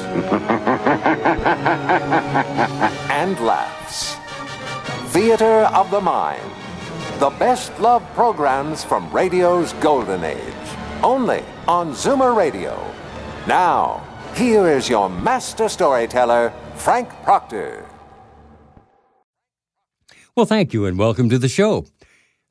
and laughs. Theater of the Mind. The best love programs from radio's golden age. Only on Zoomer Radio. Now, here is your master storyteller, Frank Proctor. Well, thank you and welcome to the show.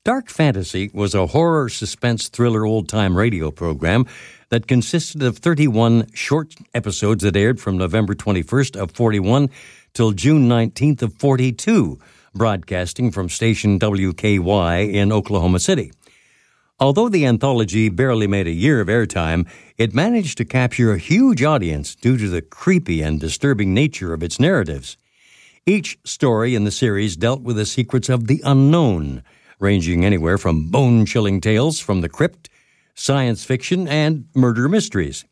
Dark Fantasy was a horror suspense thriller old time radio program that consisted of 31 short episodes that aired from November 21st of 41 till June 19th of 42, broadcasting from station WKY in Oklahoma City. Although the anthology barely made a year of airtime, it managed to capture a huge audience due to the creepy and disturbing nature of its narratives. Each story in the series dealt with the secrets of the unknown, ranging anywhere from bone chilling tales from the crypt, science fiction, and murder mysteries.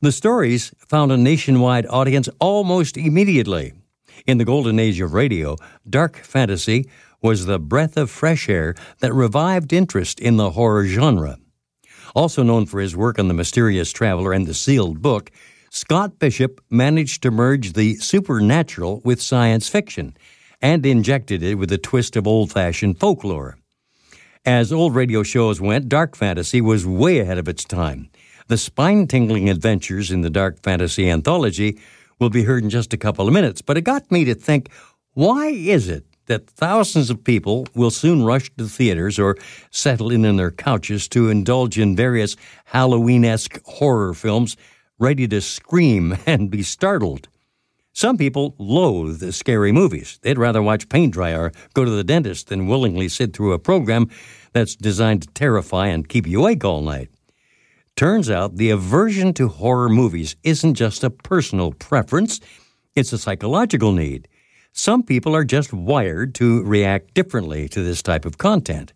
The stories found a nationwide audience almost immediately. In the golden age of radio, dark fantasy was the breath of fresh air that revived interest in the horror genre. Also known for his work on The Mysterious Traveler and The Sealed Book, Scott Bishop managed to merge the supernatural with science fiction and injected it with a twist of old fashioned folklore. As old radio shows went, dark fantasy was way ahead of its time. The spine tingling adventures in the dark fantasy anthology will be heard in just a couple of minutes, but it got me to think why is it that thousands of people will soon rush to theaters or settle in on their couches to indulge in various Halloween esque horror films ready to scream and be startled. Some people loathe scary movies. They'd rather watch paint dry or go to the dentist than willingly sit through a program that's designed to terrify and keep you awake all night. Turns out the aversion to horror movies isn't just a personal preference, it's a psychological need. Some people are just wired to react differently to this type of content.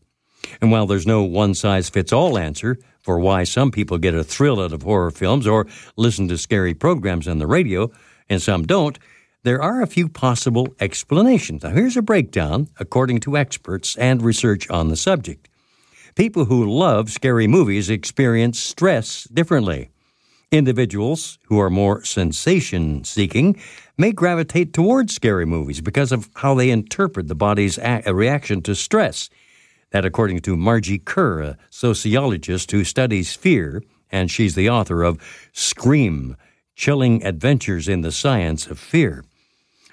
And while there's no one size fits all answer, for why some people get a thrill out of horror films or listen to scary programs on the radio, and some don't, there are a few possible explanations. Now, here's a breakdown according to experts and research on the subject. People who love scary movies experience stress differently. Individuals who are more sensation seeking may gravitate towards scary movies because of how they interpret the body's a- uh, reaction to stress. That, according to Margee Kerr, a sociologist who studies fear, and she's the author of Scream Chilling Adventures in the Science of Fear.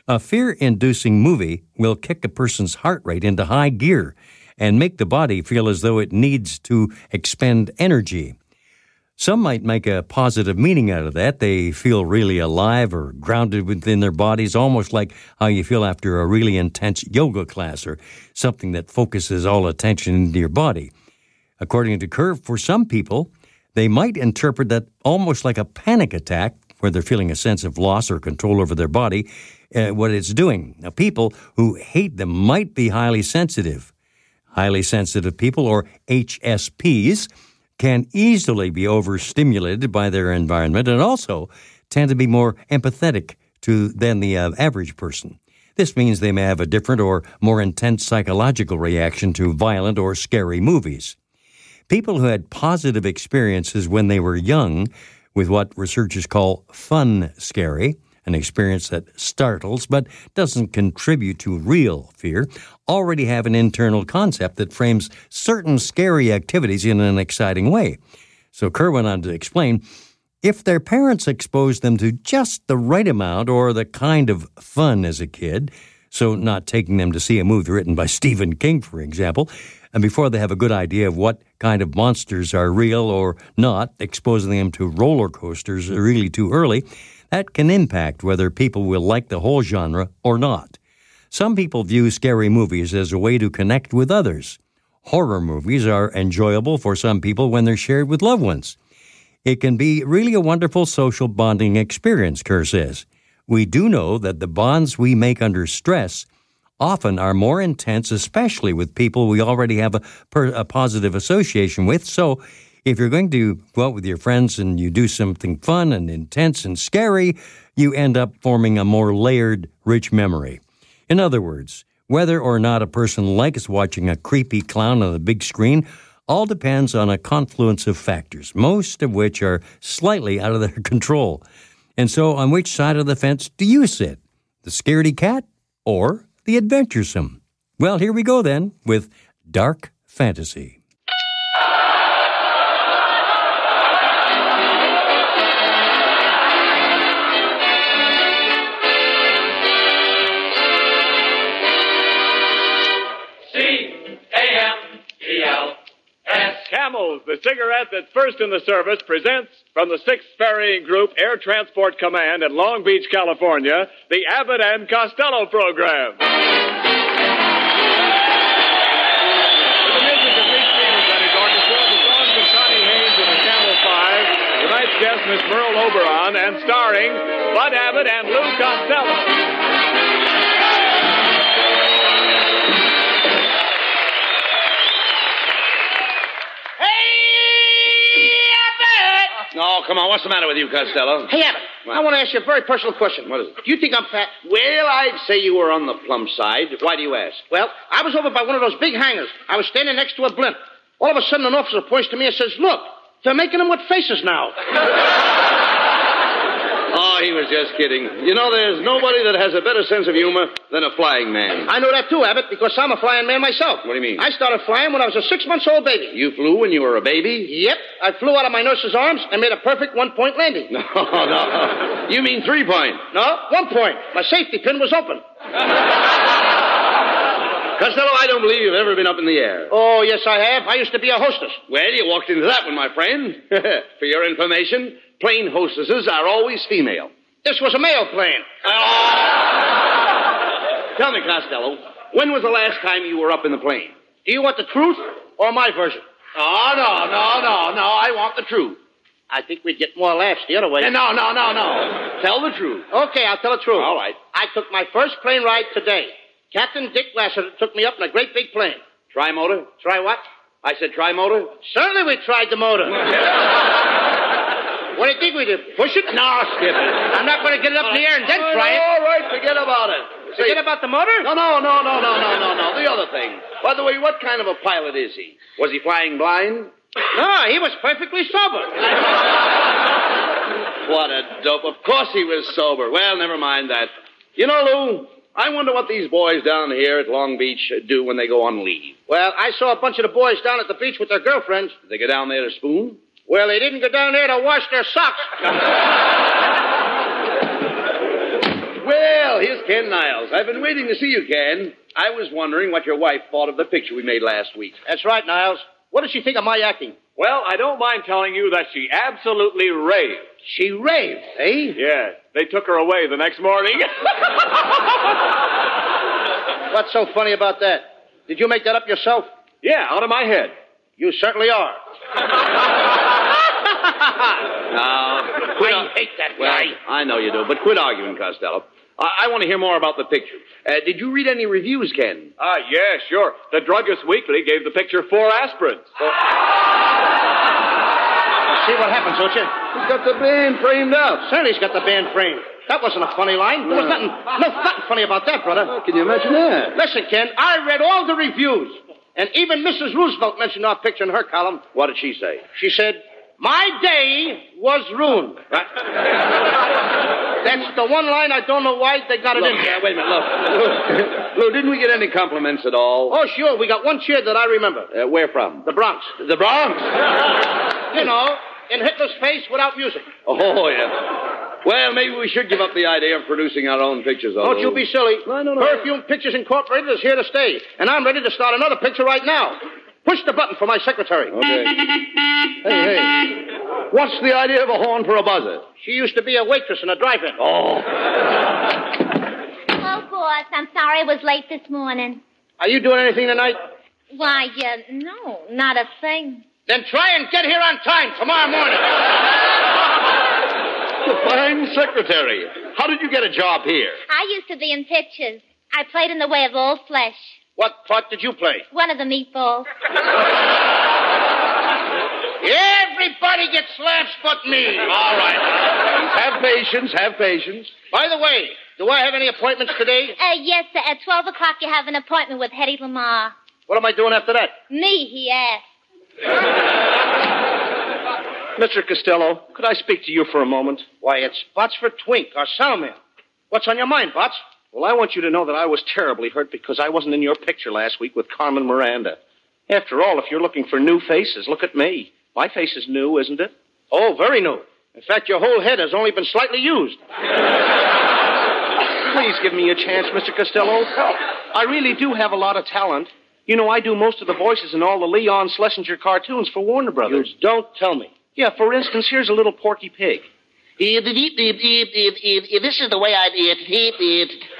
A fear inducing movie will kick a person's heart rate into high gear and make the body feel as though it needs to expend energy. Some might make a positive meaning out of that. They feel really alive or grounded within their bodies, almost like how you feel after a really intense yoga class or something that focuses all attention into your body. According to Kerr, for some people, they might interpret that almost like a panic attack, where they're feeling a sense of loss or control over their body, uh, what it's doing. Now, people who hate them might be highly sensitive. Highly sensitive people, or HSPs, can easily be overstimulated by their environment and also tend to be more empathetic to than the uh, average person. This means they may have a different or more intense psychological reaction to violent or scary movies. People who had positive experiences when they were young with what researchers call fun scary an experience that startles but doesn't contribute to real fear, already have an internal concept that frames certain scary activities in an exciting way. So Kerr went on to explain if their parents exposed them to just the right amount or the kind of fun as a kid, so not taking them to see a movie written by Stephen King, for example, and before they have a good idea of what kind of monsters are real or not, exposing them to roller coasters really too early, that can impact whether people will like the whole genre or not. Some people view scary movies as a way to connect with others. Horror movies are enjoyable for some people when they're shared with loved ones. It can be really a wonderful social bonding experience, Kerr says. We do know that the bonds we make under stress often are more intense, especially with people we already have a, per, a, positive association with. So, if you're going to go out with your friends and you do something fun and intense and scary, you end up forming a more layered, rich memory. In other words, whether or not a person likes watching a creepy clown on the big screen all depends on a confluence of factors, most of which are slightly out of their control. And so, on which side of the fence do you sit? The scaredy cat or the adventuresome? Well, here we go then with Dark Fantasy. Cigarette that's first in the service, presents from the 6th Ferrying Group Air Transport Command at Long Beach, California, the Abbott and Costello program. The music of Leith Stevens and his orchestra, the songs of and the Five, tonight's guest, Miss Merle Oberon, and starring Bud Abbott and Lou Costello. Oh, come on. What's the matter with you, Costello? Hey, Abbott, What? I want to ask you a very personal question. What is it? Do you think I'm fat? Well, I'd say you were on the plump side. Why do you ask? Well, I was over by one of those big hangars. I was standing next to a blimp. All of a sudden, an officer points to me and says, Look, they're making them with faces now. Oh, he was just kidding. You know, there's nobody that has a better sense of humor than a flying man. I know that too, Abbott, because I'm a flying man myself. What do you mean? I started flying when I was a six months old baby. You flew when you were a baby? Yep, I flew out of my nurse's arms and made a perfect one point landing. No, no. You mean three point. No, one point. My safety pin was open. Costello, I don't believe you've ever been up in the air. Oh, yes, I have. I used to be a hostess. Well, you walked into that one, my friend. For your information, plane hostesses are always female. This was a male plane. Tell me, Costello, when was the last time you were up in the plane? Do you want the truth or my version? Oh, no, no, no, no. I want the truth. I think we'd get more laughs the other way. No, no, no, no. Tell the truth. Okay, I'll tell the truth. All right. I took my first plane ride today. Captain Dick Lasseter took me up in a great big plane. Tri-motor? Try what? I said tri-motor? Certainly we tried the motor. what do you think we did? Push it? No, skip it. I'm not going to get it up in the air and then try it. All right, forget about it. Forget about the motor? No, no, no, no, no, no, no, no. The other thing. By the way, what kind of a pilot is he? Was he flying blind? No, he was perfectly sober. What a dope. Of course he was sober. Well, never mind that. You know, Lou, I wonder what these boys down here at Long Beach do when they go on leave. Well, I saw a bunch of the boys down at the beach with their girlfriends. Did they go down there to spoon? Well, they didn't go down there to wash their socks. Well, here's Ken Niles. I've been waiting to see you, Ken. I was wondering what your wife thought of the picture we made last week. That's right, Niles. What did she think of my acting? Well, I don't mind telling you that she absolutely raved. She raved, eh? Yeah. they took her away the next morning. What's so funny about that? Did you make that up yourself? yeah, out of my head. You certainly are. Now, quit I hate that well, guy. I know you do, but quit arguing, Costello. I, I want to hear more about the picture. Uh, did you read any reviews, Ken? Ah, yeah, sure. The Druggist Weekly gave the picture four aspirins. See what happens, don't you? He's got the band framed up. Certainly he's got the band framed. That wasn't a funny line. There was nothing, no, nothing funny about that, brother. How can you imagine that? Listen, Ken, I read all the reviews. And even Mrs. Roosevelt mentioned our picture in her column. What did she say? She said, My day was ruined. That's the one line I don't know why they got it Look, in yeah, wait a minute. Look. Lou, didn't we get any compliments at all? Oh, sure. We got one cheer that I remember. Uh, where from? The Bronx. The Bronx. You know, in Hitler's face without music. Oh, yeah. Well, maybe we should give up the idea of producing our own pictures, Don't you be silly. No, no, no. Perfume Pictures Incorporated is here to stay. And I'm ready to start another picture right now. Push the button for my secretary. Okay. Hey, hey. What's the idea of a horn for a buzzer? She used to be a waitress in a drive-in. Oh. Oh, boss, I'm sorry I was late this morning. Are you doing anything tonight? Why, uh, no, not a thing. Then try and get here on time tomorrow morning. A fine secretary. How did you get a job here? I used to be in pictures. I played in the way of all flesh. What part did you play? One of the meatballs. Everybody gets laughs but me. All right. Have patience, have patience. By the way, do I have any appointments today? Uh, yes, sir. At 12 o'clock, you have an appointment with Hedy Lamarr. What am I doing after that? Me, he asked. Mr. Costello, could I speak to you for a moment? Why, it's Botsford Twink, our soundman. What's on your mind, Bots? Well, I want you to know that I was terribly hurt because I wasn't in your picture last week with Carmen Miranda. After all, if you're looking for new faces, look at me. My face is new, isn't it? Oh, very new. In fact, your whole head has only been slightly used. Please give me a chance, Mr. Costello. I really do have a lot of talent. You know, I do most of the voices in all the Leon Schlesinger cartoons for Warner You Brothers. don't tell me. Yeah, for instance, here's a little Porky Pig. This is the way I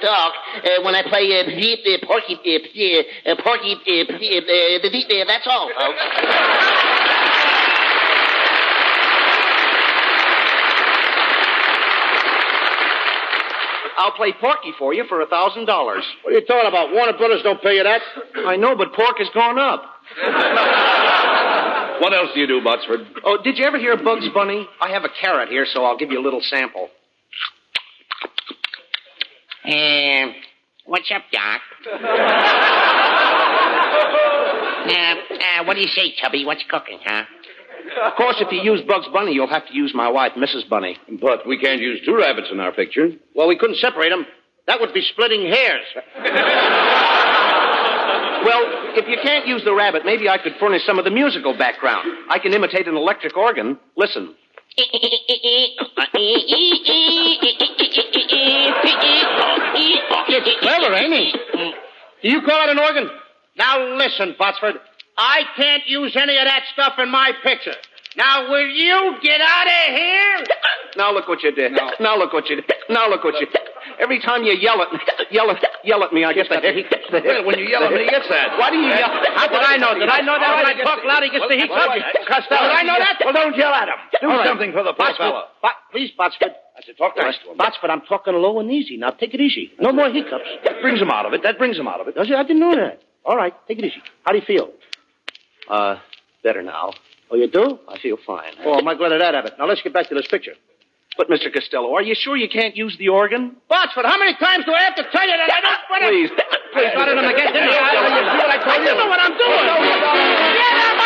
talk uh, when I play Porky, Porky, that's all, folks. I'll play Porky for you for a thousand dollars. What are you talking about? Warner Brothers don't pay you that. I know, but pork has gone up. What else do you do, Botsford? Oh, did you ever hear Bugs Bunny? I have a carrot here, so I'll give you a little sample. Um, what's up, Doc? uh, uh, what do you say, Tubby? What's cooking, huh? Of course, if you use Bugs Bunny, you'll have to use my wife, Mrs. Bunny. But we can't use two rabbits in our picture. Well, we couldn't separate them. That would be splitting hairs. Well, if you can't use the rabbit, maybe I could furnish some of the musical background. I can imitate an electric organ. Listen. It's clever, ain't? Do you call it an organ? Now listen, Botsford. I can't use any of that stuff in my picture. Now, will you get out of here? Now look what you did. Now look what you did. Now look what you did. Every time you yell at yell at yell at me, I get the hiccups. The Well, when you yell at me, he gets that. Why do you yell? How did I know? Did I know that when I talk loud, he gets the hiccups? Costello. Did I know that? Well, don't yell at him. Do something for the poor fellow. Please, Botsford. I said, talk nice to him. Botsford, I'm talking low and easy. Now take it easy. No more hiccups. That brings him out of it. That brings him out of it. Does it? I didn't know that. All right, take it easy. How do you feel? Uh, better now. Oh, you do? I feel fine. Oh, am I glad of that, Abbott? Now let's get back to this picture. But, Mr. Costello, are you sure you can't use the organ? Botsford, how many times do I have to tell you that I don't want to... Please, please. Started him again, didn't? I, you see what I? I know what I'm doing. Get him out of here!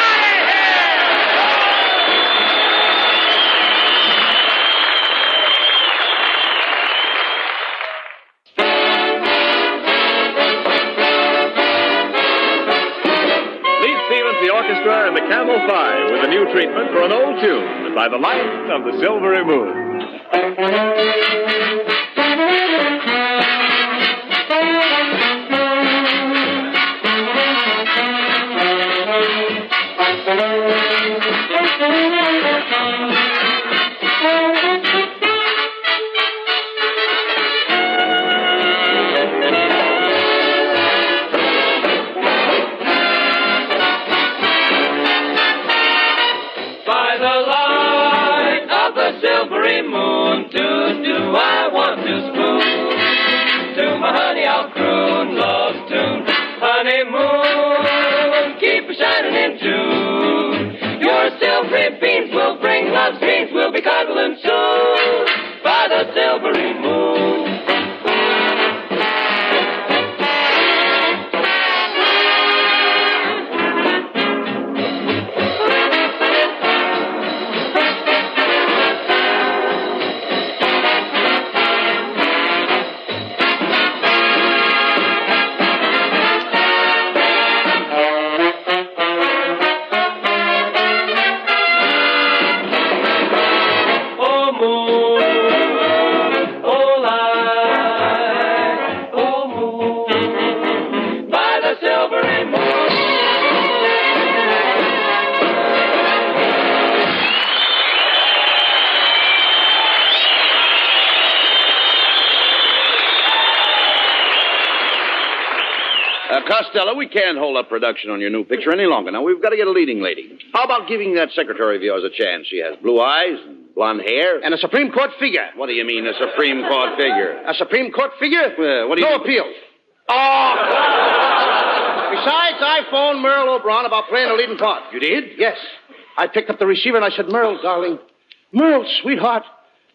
Orchestra, and the Camel Five with a new treatment for an old tune by the light of the silvery moon. Can't hold up production on your new picture any longer. Now, we've got to get a leading lady. How about giving that secretary of yours a chance? She has blue eyes and blonde hair. And a Supreme Court figure. What do you mean, a Supreme Court figure? A Supreme Court figure? Uh, what do you no mean? appeal. Oh! Besides, I phoned Merle Oberon about playing a leading part. You did? Yes. I picked up the receiver and I said, Merle, darling. Merle, sweetheart.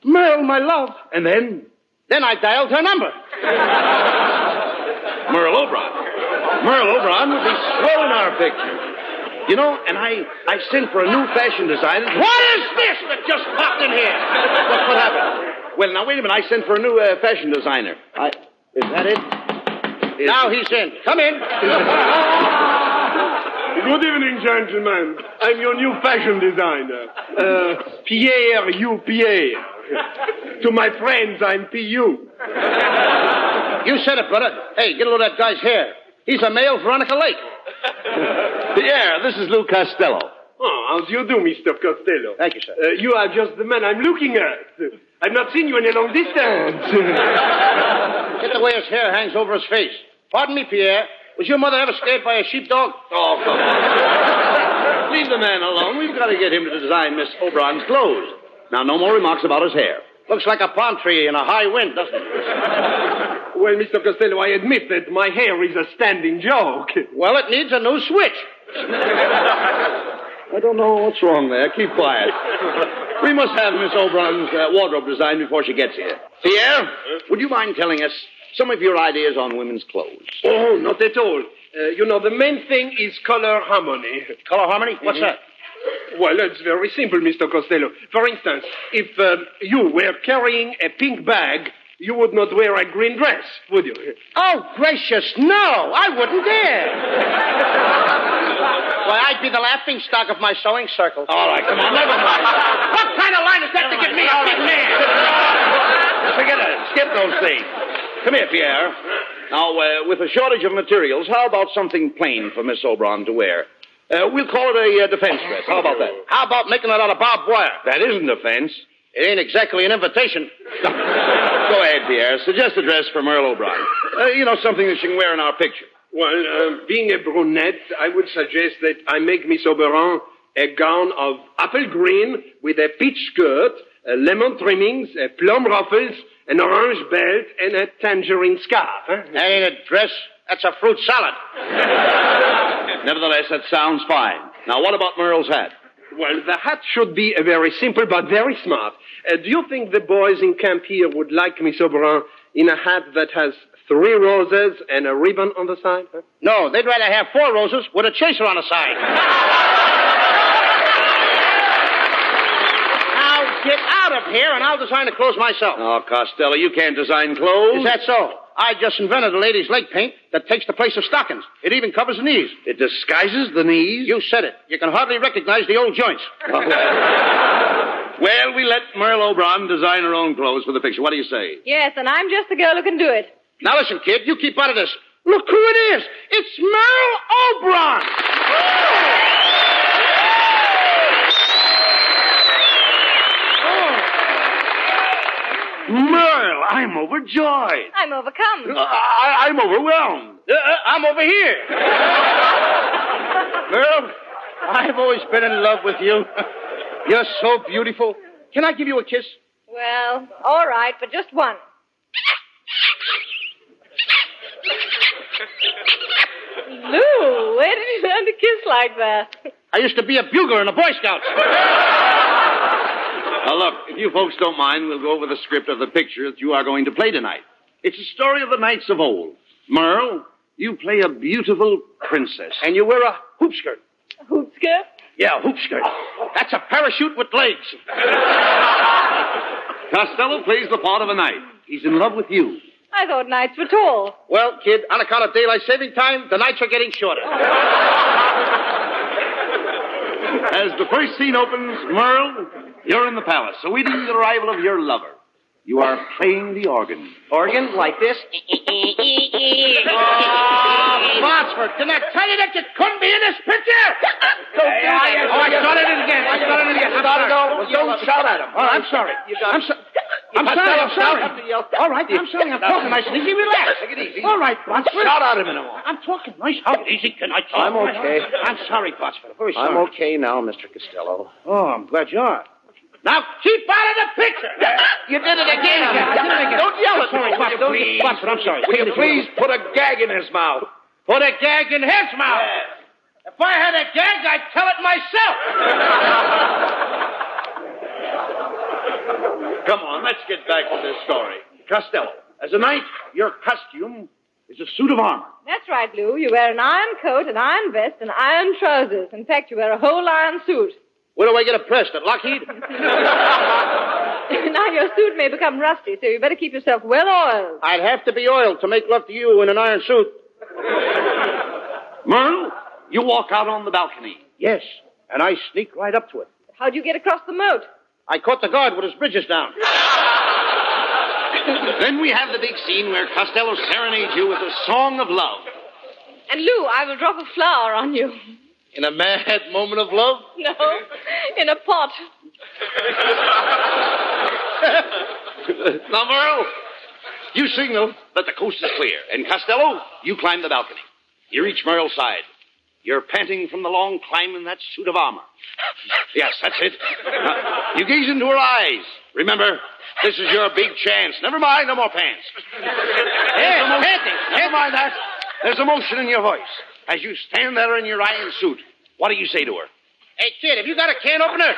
Merle, my love. And then? Then I dialed her number. Merle Oberon. Merle Oberon would be swell in our picture. You know, and I, I sent for a new fashion designer. What is this that just popped in here? What, what happened? Well, now, wait a minute. I sent for a new uh, fashion designer. I, is that it? Is- Now he's in. Come in. Good evening, gentlemen. I'm your new fashion designer. Uh, Pierre, you Pierre. to my friends, I'm P.U. You said it, brother. Hey, get a load of that guy's hair. He's a male Veronica Lake. Pierre, this is Lou Costello. Oh, how do you do, Mr. Costello? Thank you, sir. Uh, you are just the man I'm looking at. I've not seen you in a long distance. Get the way his hair hangs over his face. Pardon me, Pierre. Was your mother ever scared by a sheepdog? Oh, come on. Leave the man alone. We've got to get him to design Miss Oberon's clothes. Now, no more remarks about his hair. Looks like a palm tree in a high wind, doesn't it? Well, Mr. Costello, I admit that my hair is a standing joke. Well, it needs a new switch. I don't know what's wrong there. Keep quiet. We must have Miss O'Brien's uh, wardrobe designed before she gets here. Pierre, would you mind telling us some of your ideas on women's clothes? Oh, not at all. Uh, you know, the main thing is color harmony. Color harmony? What's that? Well, it's very simple, Mr. Costello. For instance, if uh, you were carrying a pink bag, you would not wear a green dress, would you? Oh, gracious, no! I wouldn't dare. Why, I'd be the laughing stock of my sewing circle. All right, come on, never mind. What kind of line is that to get me a big man? Forget it. Skip those things. Come here, Pierre. Now, uh, with a shortage of materials, how about something plain for Miss Oberon to wear? Uh, we'll call it a uh, defense dress. How about that? How about making it out of barbed wire? That isn't defense. It ain't exactly an invitation. Go ahead, Pierre. Suggest a dress for Merle O'Brien. Uh, you know, something that she can wear in our picture. Well, uh, being a brunette, I would suggest that I make Miss Oberon a gown of apple green with a peach skirt, uh, lemon trimmings, uh, plum ruffles, an orange belt, and a tangerine scarf. Huh? That ain't a dress. That's a fruit salad. Nevertheless, that sounds fine. Now, what about Merle's hat? Well, the hat should be very simple but very smart. Uh, do you think the boys in camp here would like Miss Oberon in a hat that has three roses and a ribbon on the side? Huh? No, they'd rather have four roses with a chaser on the side. now get out of here, and I'll design the clothes myself. Oh, Costello, you can't design clothes. Is that so? I just invented a lady's leg paint that takes the place of stockings. It even covers the knees. It disguises the knees? You said it. You can hardly recognize the old joints. well, we let Merle O'Brien design her own clothes for the picture. What do you say? Yes, and I'm just the girl who can do it. Now listen, kid, you keep out of this. Look who it is. It's Merle O'Brien. Merle, I'm overjoyed. I'm overcome. I, I'm overwhelmed. Uh, uh, I'm over here. Merle, I've always been in love with you. You're so beautiful. Can I give you a kiss? Well, all right, but just one. Lou, where did you learn to kiss like that? I used to be a bugler in the Boy Scouts. Now, look, if you folks don't mind, we'll go over the script of the picture that you are going to play tonight. It's a story of the knights of old. Merle, you play a beautiful princess. And you wear a hoop skirt. A Hoop skirt? Yeah, hoop skirt. That's a parachute with legs. Costello plays the part of a knight. He's in love with you. I thought nights were tall. Well, kid, on account of daylight saving time, the nights are getting shorter. As the first scene opens, Merle, you're in the palace, awaiting the arrival of your lover. You are playing the organ. Organ like this? Oh, Botsford, didn't I tell you that you couldn't be in this picture? Don't do that. Oh, I started it again. I started it again. I'm sorry. Don't shout at him. Oh, I'm sorry. I'm sorry. I'm sorry, I'm sorry. Stop the yell. All right, I'm sorry. I'm talking nice and easy. Relax. Take it easy. All right, Botsford. Shout at him in a. I'm talking nice and easy. Can I talk? I'm okay. I'm sorry, Botsford. I'm very sorry. I'm okay now, Mr. Costello. Oh, I'm glad you are. Now keep out of the picture. You did it again. I did it again. Don't yell at sorry, me. Botsford. Don't Please. Botsford, I'm sorry. Will you please put a gag in his mouth? Put a gag in his mouth. If I had a gag, I'd tell it myself. Come on, let's get back to this story. Costello, as a knight, your costume is a suit of armor. That's right, Lou. You wear an iron coat, an iron vest, and iron trousers. In fact, you wear a whole iron suit. Where do I get a press? At Lockheed? now your suit may become rusty, so you better keep yourself well oiled. I'd have to be oiled to make love to you in an iron suit. Merle, you walk out on the balcony. Yes, and I sneak right up to it. How'd you get across the moat? I caught the guard with his bridges down. then we have the big scene where Costello serenades you with a song of love. And Lou, I will drop a flower on you. In a mad moment of love? No, in a pot. now, Merle, you signal that the coast is clear. And Costello, you climb the balcony. You reach Merle's side. You're panting from the long climb in that suit of armor. Yes, that's it. Now, you gaze into her eyes. Remember, this is your big chance. Never mind, no more pants. There's panting, Never mind that. There's emotion in your voice. As you stand there in your iron suit, what do you say to her? Hey, kid, have you got a can opener?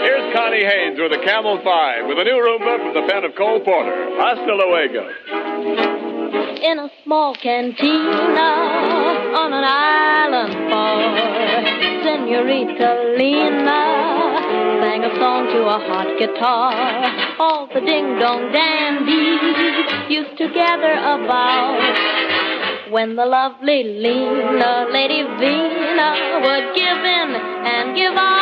Here's Connie Haynes with a Camel 5 with a new rhumba from the pen of Cole Porter. Hasta luego. in a small cantina on an island far. Senorita Lena sang a song to a hot guitar. All the ding dong dandies used to gather about when the lovely Lena, Lady Vina, would give in and give out.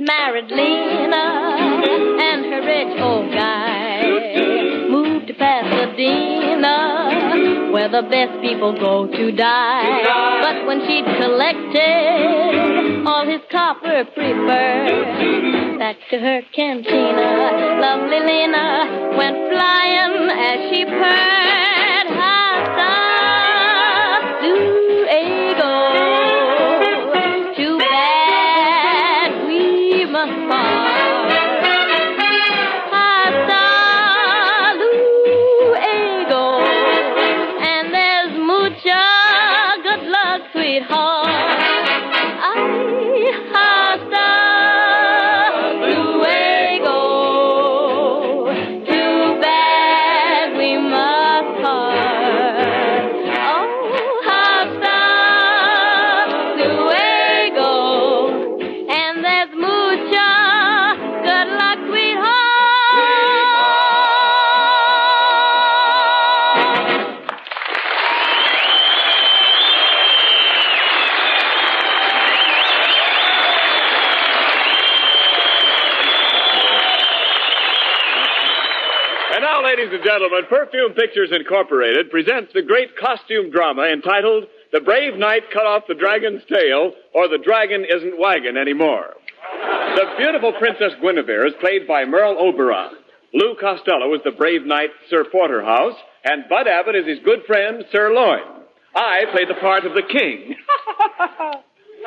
Married Lena and her rich old guy moved to Pasadena, where the best people go to die. But when she'd collected all his copper preferred, back to her cantina, lovely Lena went flying as she purred. Hasta luego. Gentlemen, Perfume Pictures Incorporated presents the great costume drama entitled The Brave Knight Cut Off the Dragon's Tail, or The Dragon Isn't Wagon Anymore. The beautiful Princess Guinevere is played by Merle Oberon. Lou Costello is the brave knight Sir Porterhouse, and Bud Abbott is his good friend Sir Loin. I play the part of the king.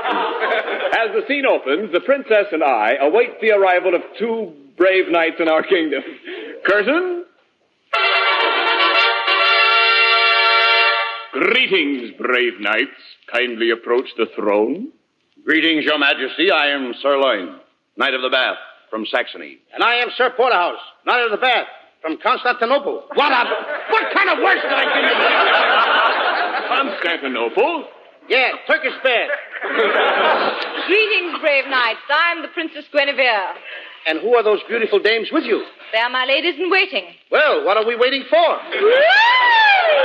As the scene opens, the princess and I await the arrival of two brave knights in our kingdom. Curtain. Greetings, brave knights. Kindly approach the throne. Greetings, Your Majesty. I am Sir Loin, Knight of the Bath from Saxony. And I am Sir Porterhouse, Knight of the Bath, from Constantinople. What a... What kind of words did I give you? Constantinople? Yeah, Turkish bath. Greetings, brave knights. I'm the Princess Guinevere. And who are those beautiful dames with you? They are my ladies in waiting. Well, what are we waiting for?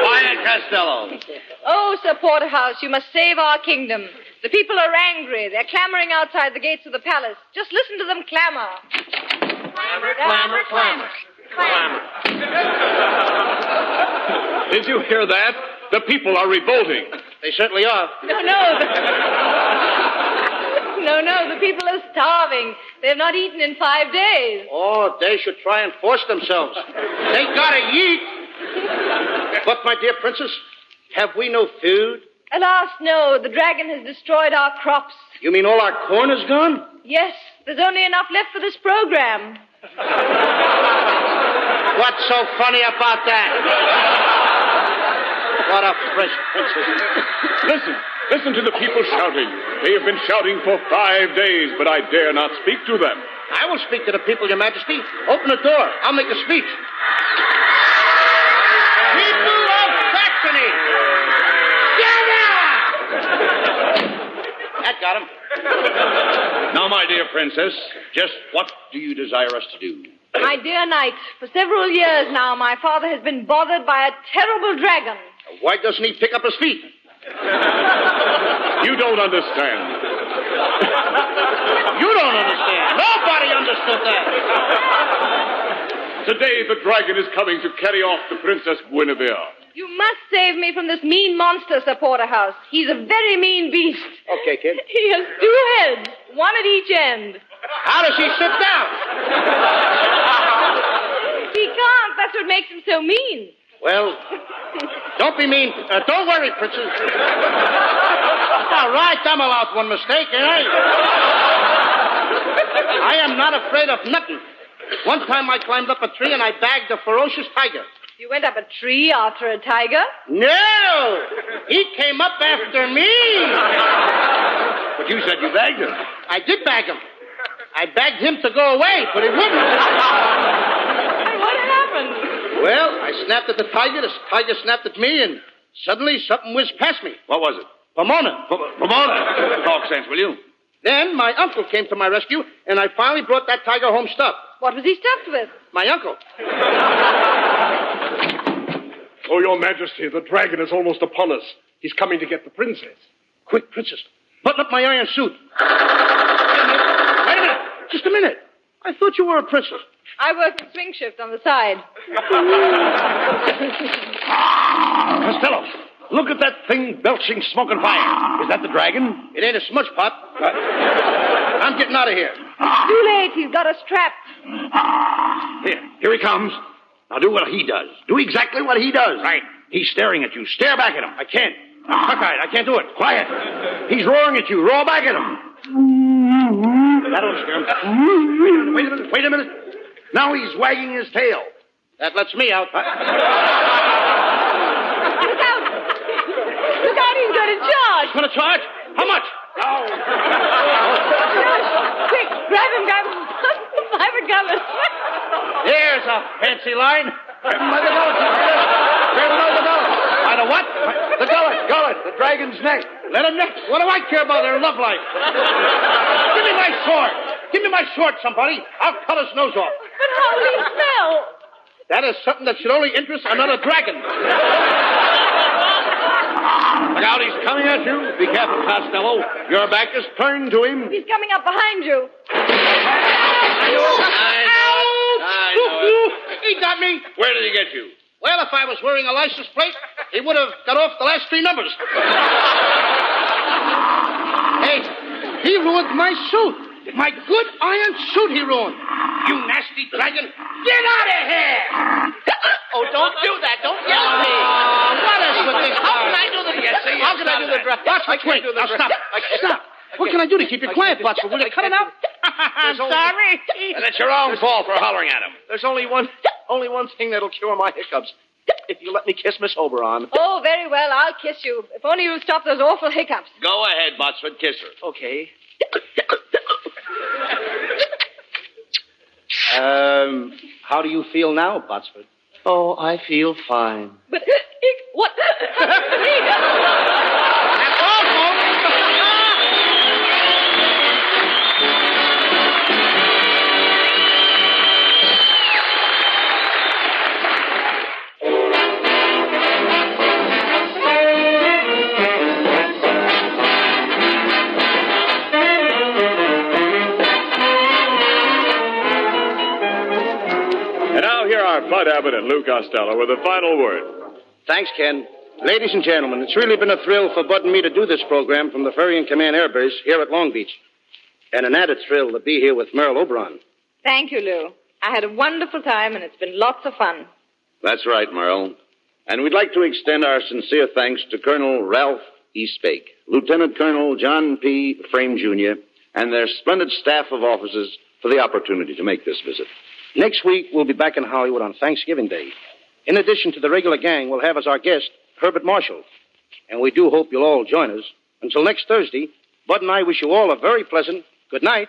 Quiet, Costello. Oh, Sir Porterhouse, you must save our kingdom. The people are angry. They're clamoring outside the gates of the palace. Just listen to them clamor. Clamor, clamor, clamor. Clamor. Did you hear that? The people are revolting. They certainly are. No, no. no, no. The people are starving. They have not eaten in five days. Oh, they should try and force themselves. they gotta eat. But, my dear princess, have we no food? Alas, no. The dragon has destroyed our crops. You mean all our corn is gone? Yes, there's only enough left for this program. What's so funny about that? What a fresh princess. Listen, listen to the people shouting. They have been shouting for five days, but I dare not speak to them. I will speak to the people, Your Majesty. Open the door. I'll make a speech. Got him. Now, my dear princess, just what do you desire us to do? My dear knight, for several years now, my father has been bothered by a terrible dragon. Why doesn't he pick up his feet? You don't understand. You don't understand. Nobody understood that. Today, the dragon is coming to carry off the Princess Guinevere. You must save me from this mean monster, Sir Porterhouse. He's a very mean beast. Okay, kid. He has two heads, one at each end. How does he sit down? He can't. That's what makes him so mean. Well, don't be mean. Uh, don't worry, princess. All right, I'm allowed one mistake, ain't I? I am not afraid of nothing. One time I climbed up a tree and I bagged a ferocious tiger. You went up a tree after a tiger? No! He came up after me! But you said you bagged him. I did bag him. I begged him to go away, but he wouldn't. Hey, what happened? Well, I snapped at the tiger, the tiger snapped at me, and suddenly something whizzed past me. What was it? Pomona. Pomona. Talk sense, will you? Then my uncle came to my rescue, and I finally brought that tiger home stuffed. What was he stuffed with? My uncle. Oh, Your Majesty, the dragon is almost upon us. He's coming to get the princess. Quick, princess, button up my iron suit. Wait a minute. Wait a minute. Just a minute. I thought you were a princess. I work in swing shift on the side. Costello, look at that thing belching smoke and fire. Is that the dragon? It ain't a smudge pot. I'm getting out of here. It's Too late. He's got us trapped. Here, here he comes. Now do what he does. Do exactly what he does. Right. He's staring at you. Stare back at him. I can't. Cockeyed. I can't do it. Quiet. He's roaring at you. Roar back at him. That'll scare him. Wait a minute. Wait a minute. Wait a minute. Now he's wagging his tail. That lets me out. Look out! Look out, he's going to charge. Gonna charge? How much? Quick, grab him, grab him. Private Governor. Here's a fancy line. Grab him by the gullet. Grab him by the gullet. By the what? The gullet. Gullet. The dragon's neck. Let him neck. What do I care about their love life? Give me my sword. Give me my sword, somebody. I'll cut his nose off. But how will he smell? That is something that should only interest another dragon. Look out. He's coming at you. Be careful, Costello. Your back is turned to him. He's coming up behind you. I know. He got me. Where did he get you? Well, if I was wearing a license plate, he would have got off the last three numbers. hey, he ruined my suit. My good iron suit he ruined. You nasty dragon. Get out of here! Oh, don't do that. Don't yell at me. Oh, what is with this How can I do the... Yes, see, How can I do the dress? Watch I wait, can't wait. do the Now stop. I can't. Stop. What can I do to keep you quiet, Botsford? Will you cut it out? I'm sorry. And it's your own fault for hollering at him. There's only one, only one thing that'll cure my hiccups. If you let me kiss Miss Oberon. Oh, very well. I'll kiss you. If only you'll stop those awful hiccups. Go ahead, Botsford. Kiss her. Okay. Um, how do you feel now, Botsford? Oh, I feel fine. But what? Bud Abbott and Lou Costello with a final word. Thanks, Ken. Ladies and gentlemen, it's really been a thrill for Bud and me to do this program from the Ferrying Command Air Base here at Long Beach. And an added thrill to be here with Merle Oberon. Thank you, Lou. I had a wonderful time, and it's been lots of fun. That's right, Merle. And we'd like to extend our sincere thanks to Colonel Ralph Eastbake, Lieutenant Colonel John P. Frame, Jr., and their splendid staff of officers for the opportunity to make this visit. Next week, we'll be back in Hollywood on Thanksgiving Day. In addition to the regular gang, we'll have as our guest Herbert Marshall. And we do hope you'll all join us. Until next Thursday, Bud and I wish you all a very pleasant good night.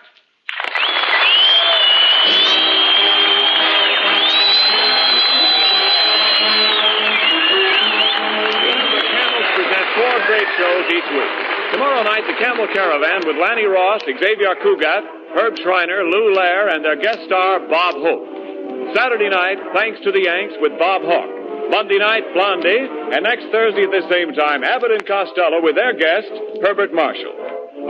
Great shows each week. Tomorrow night, the Camel Caravan with Lanny Ross, Xavier Cugat, Herb Shriner, Lou Lair, and their guest star, Bob Hope. Saturday night, Thanks to the Yanks with Bob Hawk. Monday night, Blondie. And next Thursday at the same time, Abbott and Costello with their guest, Herbert Marshall.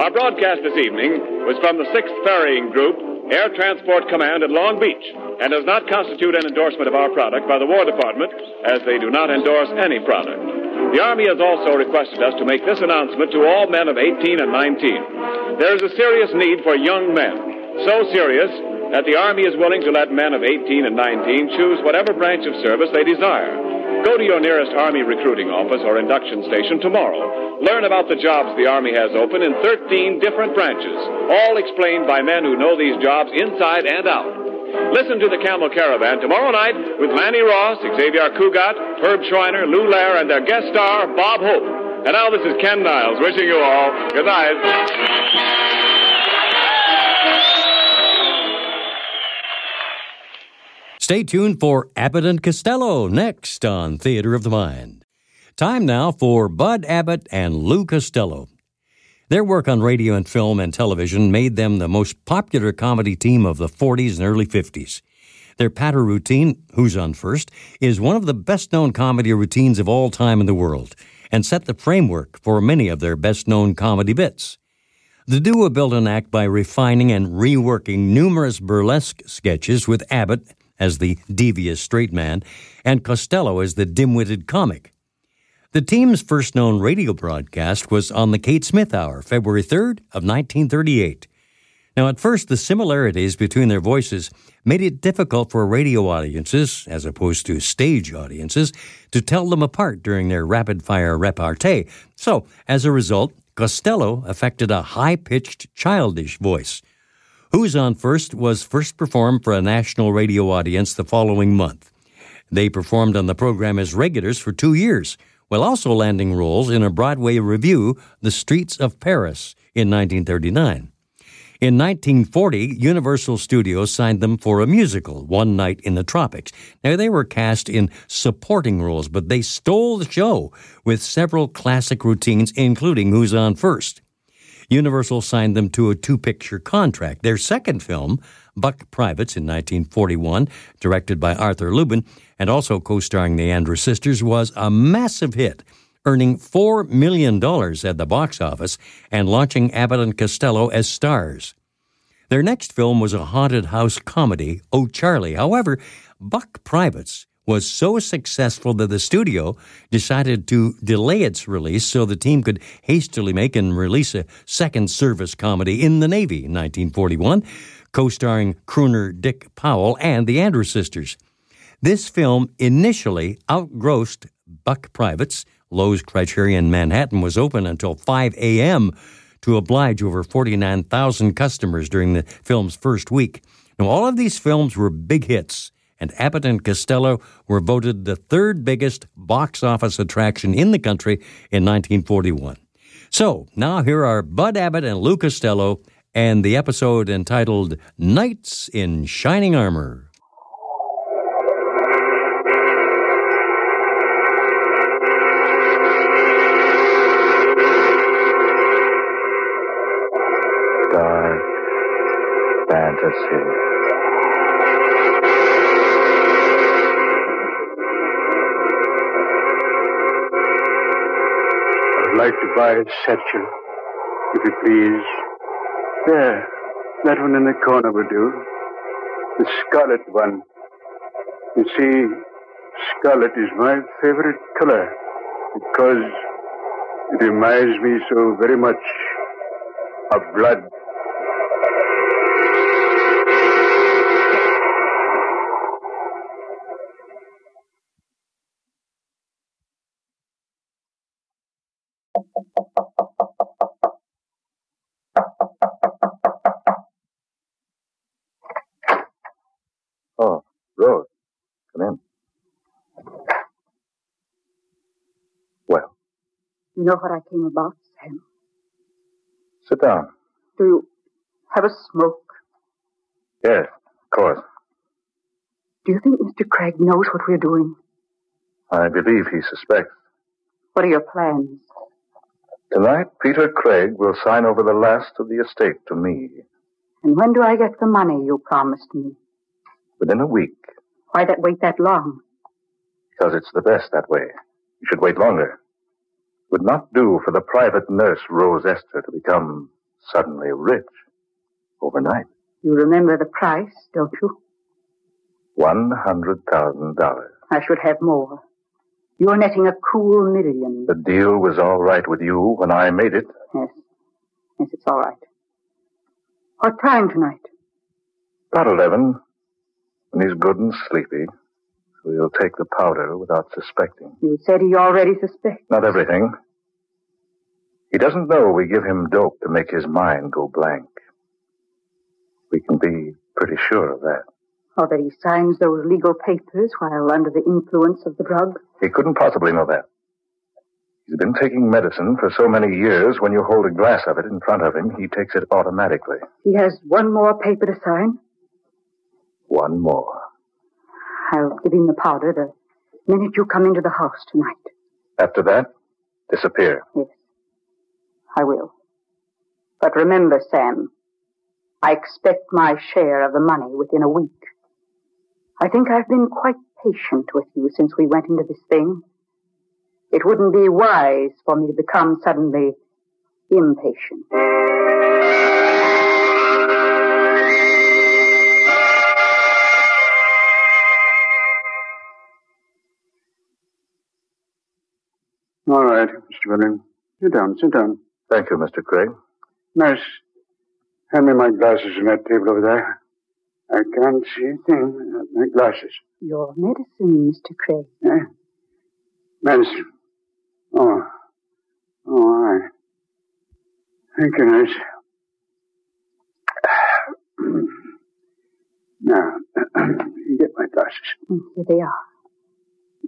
Our broadcast this evening was from the 6th Ferrying Group, Air Transport Command at Long Beach, and does not constitute an endorsement of our product by the War Department, as they do not endorse any product. The Army has also requested us to make this announcement to all men of 18 and 19. There is a serious need for young men. So serious that the Army is willing to let men of 18 and 19 choose whatever branch of service they desire. Go to your nearest Army recruiting office or induction station tomorrow. Learn about the jobs the Army has open in 13 different branches, all explained by men who know these jobs inside and out. Listen to the Camel Caravan tomorrow night with Lanny Ross, Xavier Cugat, Herb Shriner, Lou Lair, and their guest star, Bob Hope. And now this is Ken Niles wishing you all good night. Stay tuned for Abbott and Costello next on Theater of the Mind. Time now for Bud Abbott and Lou Costello. Their work on radio and film and television made them the most popular comedy team of the 40s and early 50s. Their patter routine, Who's on First, is one of the best known comedy routines of all time in the world and set the framework for many of their best known comedy bits. The duo built an act by refining and reworking numerous burlesque sketches with Abbott as the devious straight man and Costello as the dim witted comic. The team's first known radio broadcast was on the Kate Smith Hour, February 3rd of 1938. Now, at first, the similarities between their voices made it difficult for radio audiences, as opposed to stage audiences, to tell them apart during their rapid fire repartee. So, as a result, Costello affected a high pitched, childish voice. Who's on First was first performed for a national radio audience the following month. They performed on the program as regulars for two years, while also landing roles in a Broadway revue, The Streets of Paris, in 1939. In 1940, Universal Studios signed them for a musical, One Night in the Tropics. Now, they were cast in supporting roles, but they stole the show with several classic routines, including Who's on First. Universal signed them to a two picture contract. Their second film, Buck Privates in 1941, directed by Arthur Lubin and also co starring the Andrews sisters, was a massive hit, earning $4 million at the box office and launching Abbott and Costello as stars. Their next film was a haunted house comedy, Oh Charlie. However, Buck Privates was so successful that the studio decided to delay its release so the team could hastily make and release a second service comedy in the Navy in 1941, co starring crooner Dick Powell and the Andrews sisters. This film initially outgrossed Buck Privates. Loew's Criterion Manhattan was open until 5 a.m. to oblige over 49,000 customers during the film's first week. Now, all of these films were big hits and Abbott and Costello were voted the third biggest box office attraction in the country in 1941. So now here are Bud Abbott and Lou Costello and the episode entitled Knights in Shining Armor. Fantasy. I'd like to buy a satchel, if you please. There, that one in the corner will do. The scarlet one. You see, scarlet is my favorite color because it reminds me so very much of blood. Know what I came about, Sam? sit down. Do you have a smoke? Yes, of course. Do you think Mr. Craig knows what we're doing? I believe he suspects. What are your plans? Tonight, Peter Craig will sign over the last of the estate to me And when do I get the money you promised me? within a week, Why that wait that long? because it's the best that way. You should wait longer. Would not do for the private nurse Rose Esther to become suddenly rich overnight. You remember the price, don't you? One hundred thousand dollars. I should have more. You're netting a cool million. The deal was all right with you when I made it. Yes. Yes, it's all right. What time tonight? About eleven. And he's good and sleepy, so he'll take the powder without suspecting. You said he already suspects. Not everything. He doesn't know we give him dope to make his mind go blank. We can be pretty sure of that. Or that he signs those legal papers while under the influence of the drug. He couldn't possibly know that. He's been taking medicine for so many years, when you hold a glass of it in front of him, he takes it automatically. He has one more paper to sign. One more. I'll give him the powder the minute you come into the house tonight. After that, disappear. Yes, I will. But remember, Sam, I expect my share of the money within a week. I think I've been quite patient with you since we went into this thing. It wouldn't be wise for me to become suddenly impatient. All right, Mr. William. Sit down, sit down. Thank you, Mr. Craig. Nurse, hand me my glasses on that table over there. I can't see a thing without my glasses. Your medicine, Mr. Craig. Eh? Medicine. Oh. Oh, all right. Thank you, nurse. Now, you get my glasses. Mm, Here they are.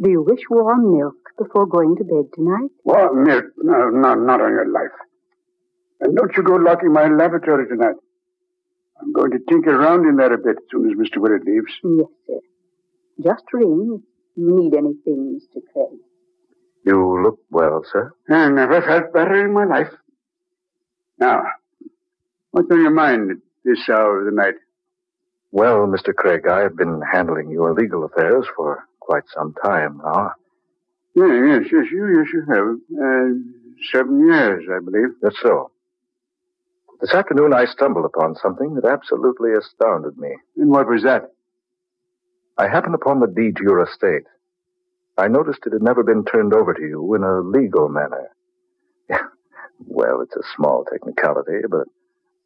Do you wish warm milk before going to bed tonight? What milk? No, no, not on your life. And don't you go locking my laboratory tonight. I'm going to tinker around in there a bit as soon as Mr. Willard leaves. Yes, sir. Just ring if you need anything, Mr. Craig. You look well, sir. I never felt better in my life. Now, what's on your mind at this hour of the night? Well, Mr. Craig, I've been handling your legal affairs for quite some time now. Yeah, yes, yes, you, yes, you have. Uh, seven years, I believe. That's so. This afternoon I stumbled upon something that absolutely astounded me. And what was that? I happened upon the deed to your estate. I noticed it had never been turned over to you in a legal manner. well, it's a small technicality, but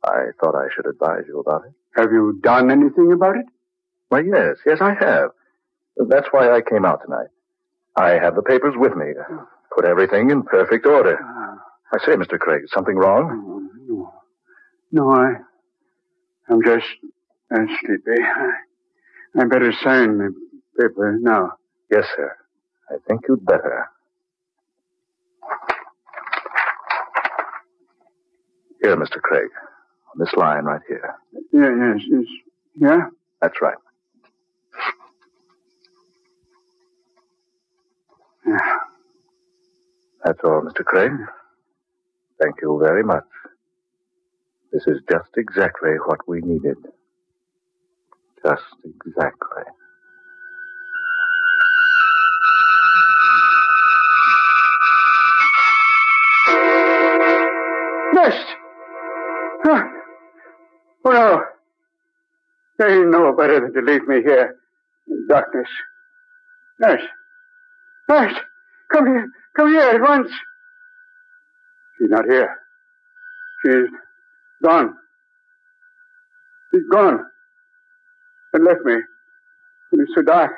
I thought I should advise you about it. Have you done anything about it? Why, yes, yes, I have. That's why I came out tonight. I have the papers with me. Put everything in perfect order. I say, Mr. Craig, is something wrong? No. No, I. I'm just uh, sleepy. I, I better sign the paper now. Yes, sir. I think you'd better. Here, Mr. Craig. On this line right here. Yeah, yes, yes. Yeah? That's right. Yeah. That's all, Mr. Crane. Thank you very much. This is just exactly what we needed. Just exactly. Nest! Huh. Oh, no. They know better than to leave me here. In darkness. Nurse. Nurse! Come here. Come here at once. She's not here. She's gone. She's gone. And left me. It is so dark.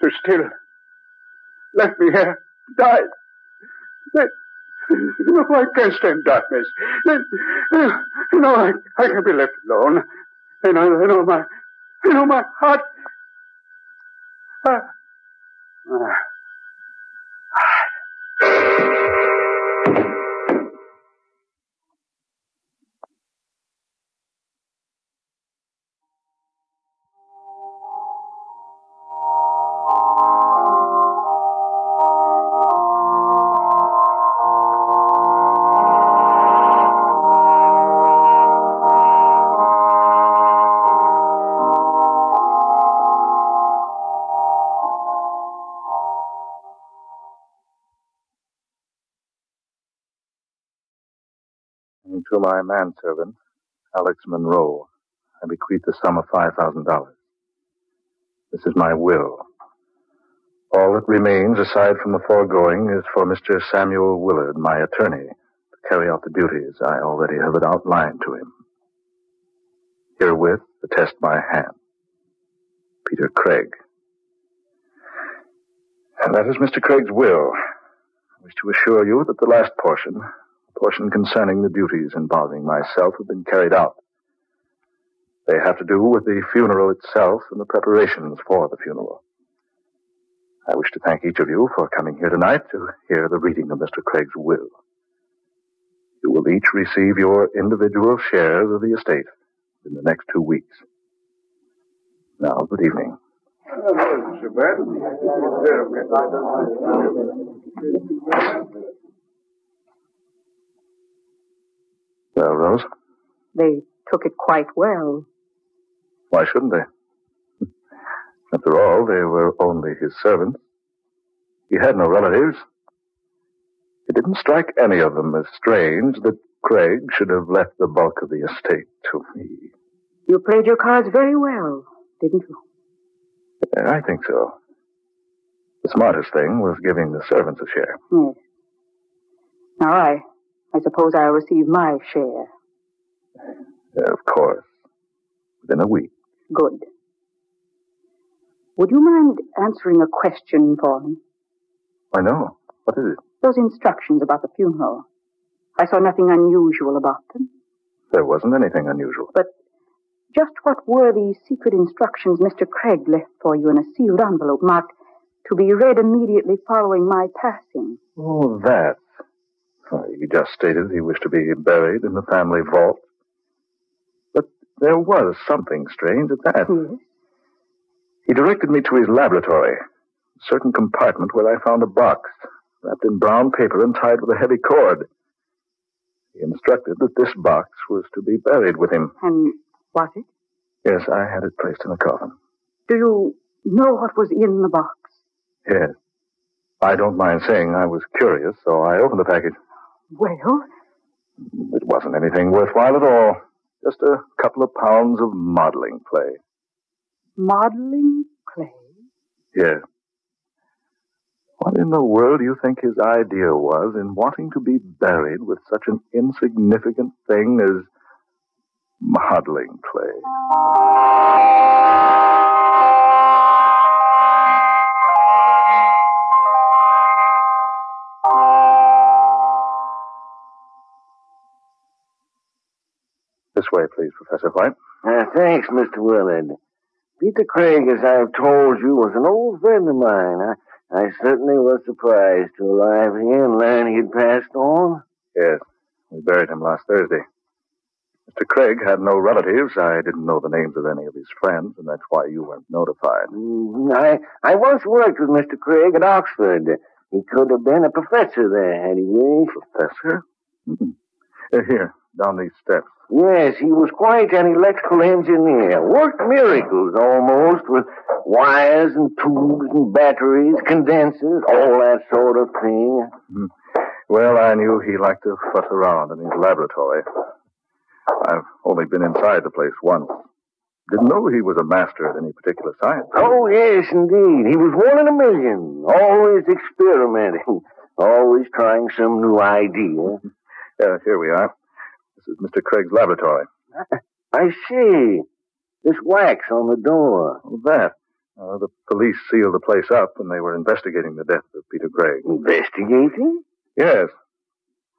So still. Left me here. Died. Let, no, I can't stand darkness. Let, no, I, I can't be left alone. And I, know my, I know my heart. Ah. Ah. To my manservant, Alex Monroe, I bequeath the sum of $5,000. This is my will. All that remains, aside from the foregoing, is for Mr. Samuel Willard, my attorney, to carry out the duties I already have it outlined to him. Herewith, attest my hand. Peter Craig. And that is Mr. Craig's will. I wish to assure you that the last portion, portion concerning the duties involving myself, have been carried out. They have to do with the funeral itself and the preparations for the funeral. I wish to thank each of you for coming here tonight to hear the reading of Mr. Craig's will. You will each receive your individual shares of the estate in the next two weeks. Now, good evening. Well, Rose, They took it quite well. why shouldn't they? After all, they were only his servants. He had no relatives. It didn't strike any of them as strange that Craig should have left the bulk of the estate to me. You played your cards very well, didn't you? Yeah, I think so. The smartest thing was giving the servants a share. Yes. Now I, I suppose I'll receive my share. Of course. Within a week. Good. Would you mind answering a question for me? I know. What is it? Those instructions about the funeral. I saw nothing unusual about them. There wasn't anything unusual. But just what were these secret instructions Mr. Craig left for you in a sealed envelope marked to be read immediately following my passing? Oh, that. Why, He just stated he wished to be buried in the family vault. But there was something strange at that. Yes. He directed me to his laboratory, a certain compartment where I found a box wrapped in brown paper and tied with a heavy cord. He instructed that this box was to be buried with him. And was it? Yes, I had it placed in a coffin. Do you know what was in the box? Yes. I don't mind saying I was curious, so I opened the package. Well, It wasn't anything worthwhile at all. Just a couple of pounds of modeling clay. modeling clay. Yes. What in the world do you think his idea was in wanting to be buried with such an insignificant thing as modeling clay? Way, please, Professor White. Uh, thanks, Mr. Willard. Peter Craig, as I've told you, was an old friend of mine. I, I certainly was surprised to arrive here and learn he'd passed on. Yes, we buried him last Thursday. Mr. Craig had no relatives. I didn't know the names of any of his friends, and that's why you weren't notified. Mm, I, I once worked with Mr. Craig at Oxford. He could have been a professor there had he wished. Professor? Mhm. Uh, Here, down these steps. Yes, he was quite an electrical engineer. Worked miracles almost with wires and tubes and batteries, condensers, all that sort of thing. Mhm. Well, I knew he liked to fuss around in his laboratory. I've only been inside the place once. Didn't know he was a master at any particular science. Oh, yes, indeed. He was one in a million. Always experimenting. Always trying some new idea. Yeah, here we are. This is Mr. Craig's laboratory. I see. This wax on the door. Oh, that. Uh, the police sealed the place up when they were investigating the death of Peter Craig. Investigating? Yes.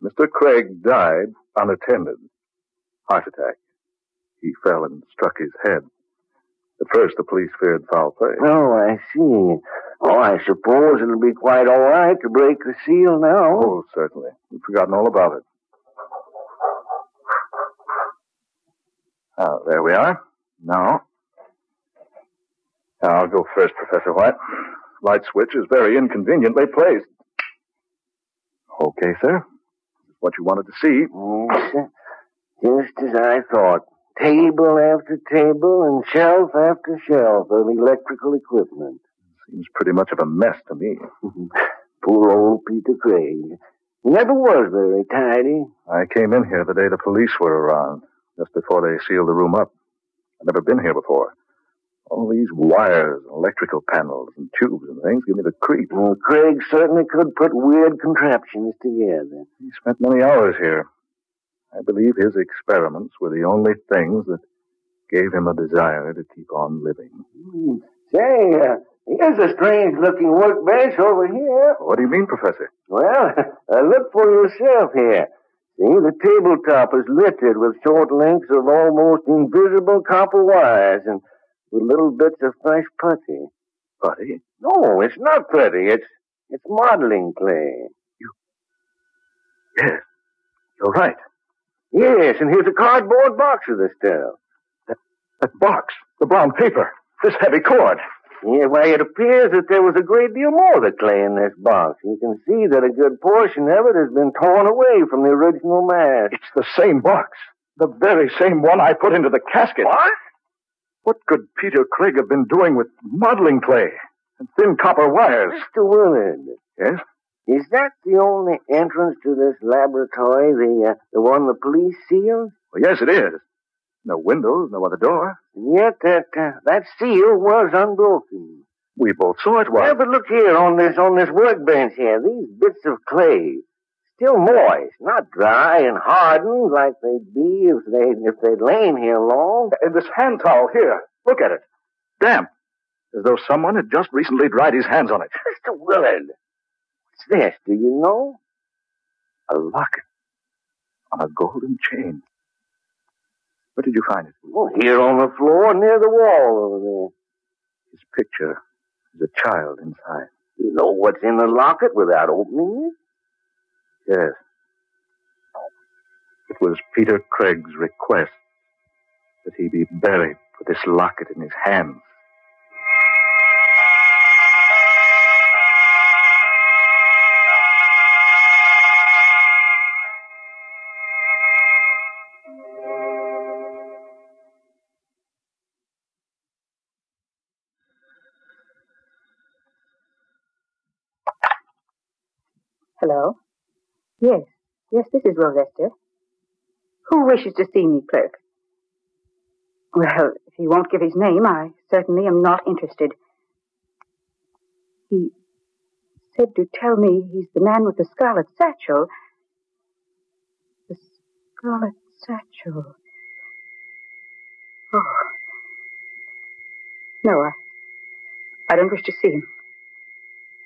Mr. Craig died unattended. Heart attack. He fell and struck his head. At first, the police feared foul play. Oh, I see. Oh, I suppose it'll be quite all right to break the seal now. Oh, certainly. We've forgotten all about it. Ah, there we are. Now. I'll go first, Professor White. Light switch is very inconveniently placed. Okay, sir. What you wanted to see. Yes, just as I thought. Table after table and shelf after shelf of electrical equipment. Seems pretty much of a mess to me. Poor old Peter Craig. Never was very tidy. I came in here the day the police were around, just before they sealed the room up. I've never been here before. All these wires, and electrical panels, and tubes and things give me the creep. Well, Craig certainly could put weird contraptions together. He spent many hours here. I believe his experiments were the only things that gave him a desire to keep on living. Hmm. Say, uh, here's a strange looking workbench over here. What do you mean, Professor? Well, uh, look for yourself here. See, the tabletop is littered with short lengths of almost invisible copper wires and with little bits of fresh putty. Putty? No, it's not putty. It's it's modeling clay. You? Yes, you're right. Yes, and here's a cardboard box of this stuff. That, that box, the brown paper, this heavy cord. Yeah, why, it appears that there was a great deal more of the clay in this box. You can see that a good portion of it has been torn away from the original mass. It's the same box. The very same one I put into the casket. What? What could Peter Craig have been doing with modeling clay and thin copper wires? Mr. Willard. Yes? Is that the only entrance to this laboratory, the uh, the one the police sealed? Well, yes, it is. No windows, no other door. Yet that uh, that seal was unbroken. We both saw it was. Yeah, but look here on this on this workbench here. These bits of clay, still moist, not dry and hardened like they'd be if they if they'd lain here long. And this hand towel here, look at it, damp, as though someone had just recently dried his hands on it. Mr. Willard, what's this? Do you know? A locket on a golden chain. Where did you find it? Oh, here on the floor near the wall over there. His picture is a child inside. You know what's in the locket without opening it? Yes. It was Peter Craig's request that he be buried with this locket in his hands. Hello? Yes. Yes, this is Rose Esther. Who wishes to see me, clerk? Well, if he won't give his name, I certainly am not interested. He said to tell me he's the man with the scarlet satchel. The scarlet satchel. Oh. No, I, I don't wish to see him.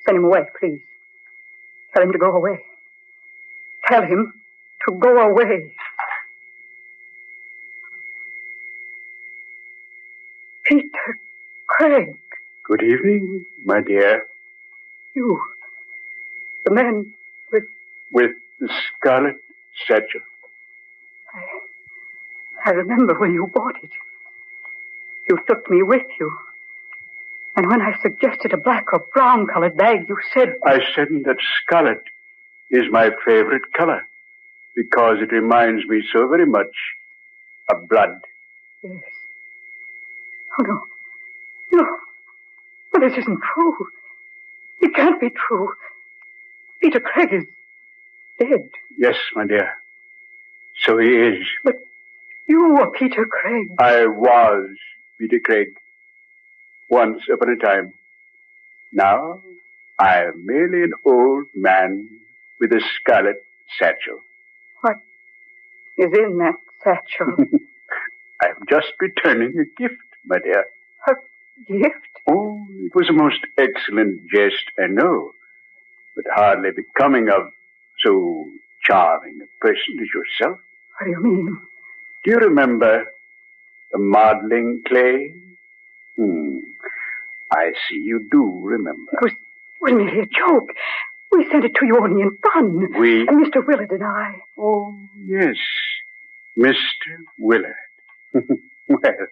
Send him away, please. Tell him to go away. Tell him to go away. Peter Craig, Good evening, my dear. you. The man with. With the scarlet satchel. I remember when you bought it. You took me with you. And when I suggested a black or brown colored bag, you said. I said that scarlet is my favorite color because it reminds me so very much of blood. Yes. Oh, no. No. No, this isn't true. It can't be true. Peter Craig is dead. Yes, my dear. So he is. But you were Peter Craig. I was Peter Craig. Once upon a time. Now, I am merely an old man with a scarlet satchel. What is in that satchel? I am just returning a gift, my dear. A gift? Oh, it was a most excellent jest, I know, but hardly becoming of so charming a person as yourself. What do you mean? Do you remember the modeling clay? Hmm. I see you do remember. It was, was merely a joke. We sent it to you only in fun. We? And Mr. Willard and I. Oh, yes. Mr. Willard. well,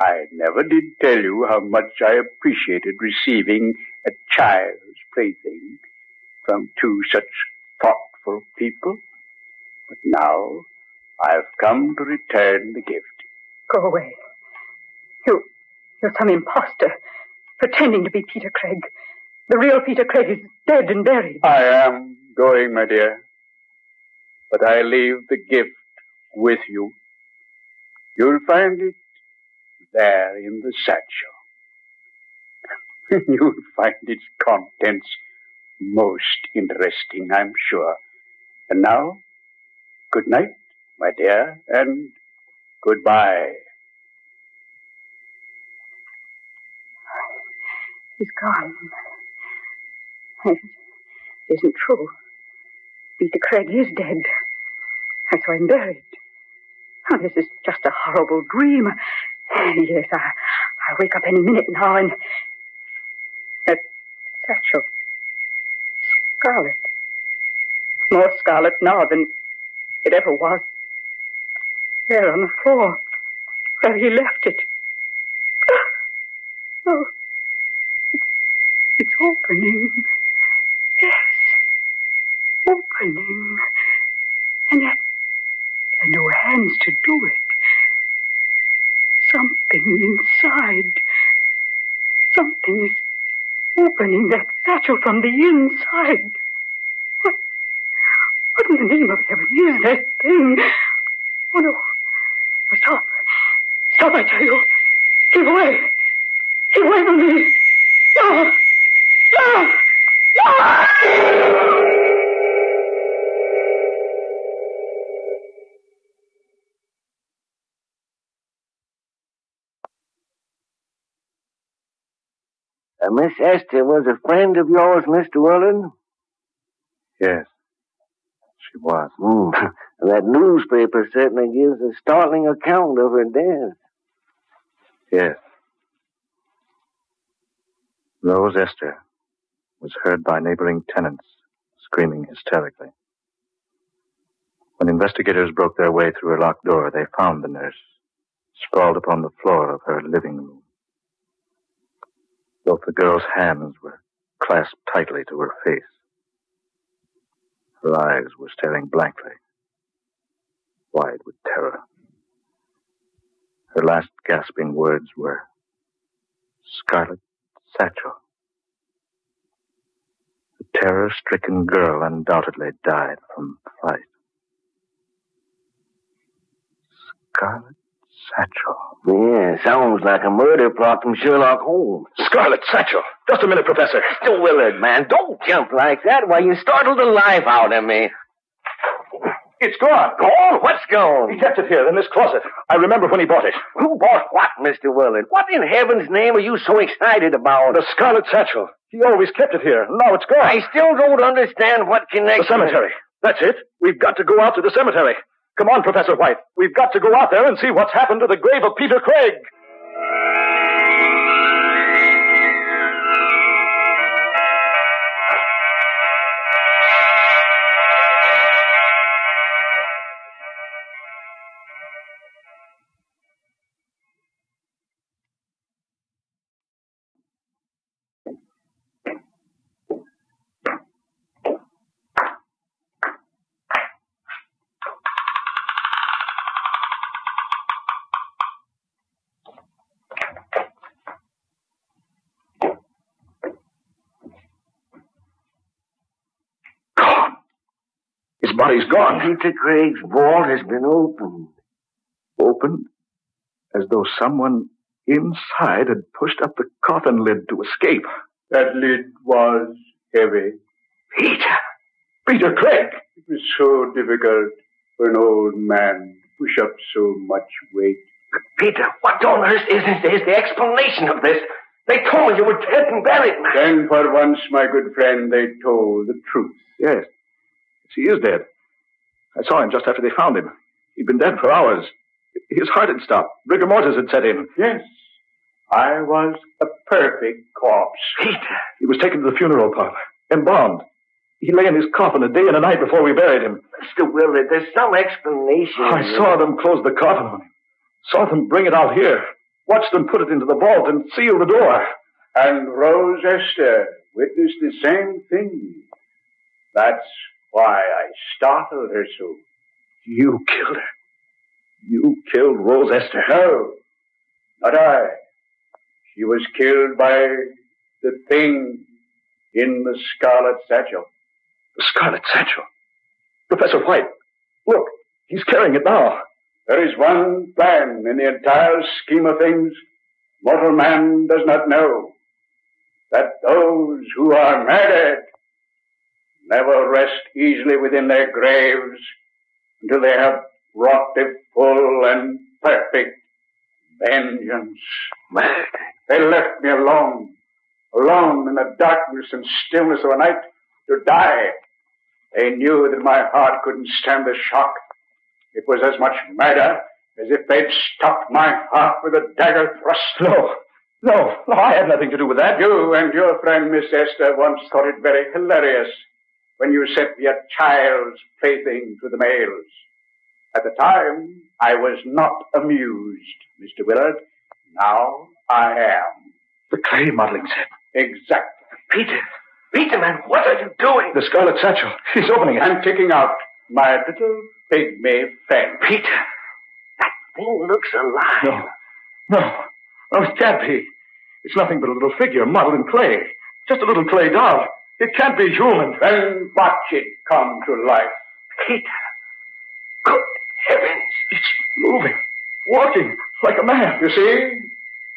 I never did tell you how much I appreciated receiving a child's plaything from two such thoughtful people. But now I've come to return the gift. Go away. You, you're some impostor, pretending to be Peter Craig. The real Peter Craig is dead and buried. I am going, my dear. But I leave the gift with you. You'll find it there in the satchel. You'll find its contents most interesting, I'm sure. And now, good night, my dear, and goodbye. He's gone. It isn't true. Peter Craig is dead. That's why I'm buried. Oh, this is just a horrible dream. Yes, I, I'll wake up any minute now and. That satchel. Scarlet. More scarlet now than it ever was. There on the floor, where he left it. It's opening. Yes, opening. And yet, there are no hands to do it. Something inside. Something is opening that satchel from the inside. What? What in the name of heaven is that thing? Oh no! Oh, stop! Stop! I tell you! Keep away! Keep away from me! No! Uh, Miss Esther was a friend of yours, Mr. Willard? Yes, she was. Mm. that newspaper certainly gives a startling account of her death. Yes. Rose Esther was heard by neighboring tenants screaming hysterically. When investigators broke their way through a locked door, they found the nurse sprawled upon the floor of her living room. Both the girl's hands were clasped tightly to her face. Her eyes were staring blankly, wide with terror. Her last gasping words were, Scarlet Satchel. The terror stricken girl undoubtedly died from fright. Scarlet Satchel. Yeah, sounds like a murder plot from Sherlock Holmes. Scarlet Satchel. Just a minute, Professor. Mr. Willard, man, don't jump like that. Why, you startled the life out of me. It's gone. Gone? What's gone? He kept it here in this closet. I remember when he bought it. Who bought what, Mr. Willard? What in heaven's name are you so excited about? The Scarlet Satchel. He always kept it here. Now it's gone. I still don't understand what connection. The cemetery. That's it. We've got to go out to the cemetery. Come on, Professor White. We've got to go out there and see what's happened to the grave of Peter Craig. Gone. Peter Craig's vault has been opened. Opened as though someone inside had pushed up the coffin lid to escape. That lid was heavy. Peter! Peter Craig! It was so difficult for an old man to push up so much weight. Peter, what on earth is, is the explanation of this? They told me you were dead and buried, man. Then for once, my good friend, they told the truth. Yes. She is dead. I saw him just after they found him. He'd been dead for hours. His heart had stopped. Rigor mortis had set in. Yes. I was a perfect corpse. Peter! He was taken to the funeral parlor, embalmed. He lay in his coffin a day and a night before we buried him. Mr. Willard, there's some explanation. I saw them close the coffin on him. Saw them bring it out here. Watched them put it into the vault and seal the door. And Rose Esther witnessed the same thing. That's why I startled her so. You killed her. You killed Rose Esther. No, not I. She was killed by the thing in the scarlet satchel. The scarlet satchel? Professor White, look, he's carrying it now. There is one plan in the entire scheme of things mortal man does not know. That those who are murdered never rest easily within their graves until they have wrought a full and perfect vengeance. Murder? They left me alone, alone in the darkness and stillness of a night to die. They knew that my heart couldn't stand the shock. It was as much murder as if they'd stopped my heart with a dagger thrust. No, no, no, I had nothing to do with that. You and your friend Miss Esther once thought it very hilarious when you sent me a child's plaything to the mails. At the time, I was not amused, Mr. Willard. Now I am. The clay modeling set. Exactly. Peter, Peter, man, what are you doing? The scarlet satchel. He's opening it. I'm taking out my little pygmy friend. Peter, that thing looks alive. No, no, oh, no, it can't be. It's nothing but a little figure modeled in clay. Just a little clay doll. It can't be human. Then watch it come to life. Peter, good heavens. It's moving, walking like a man. You see,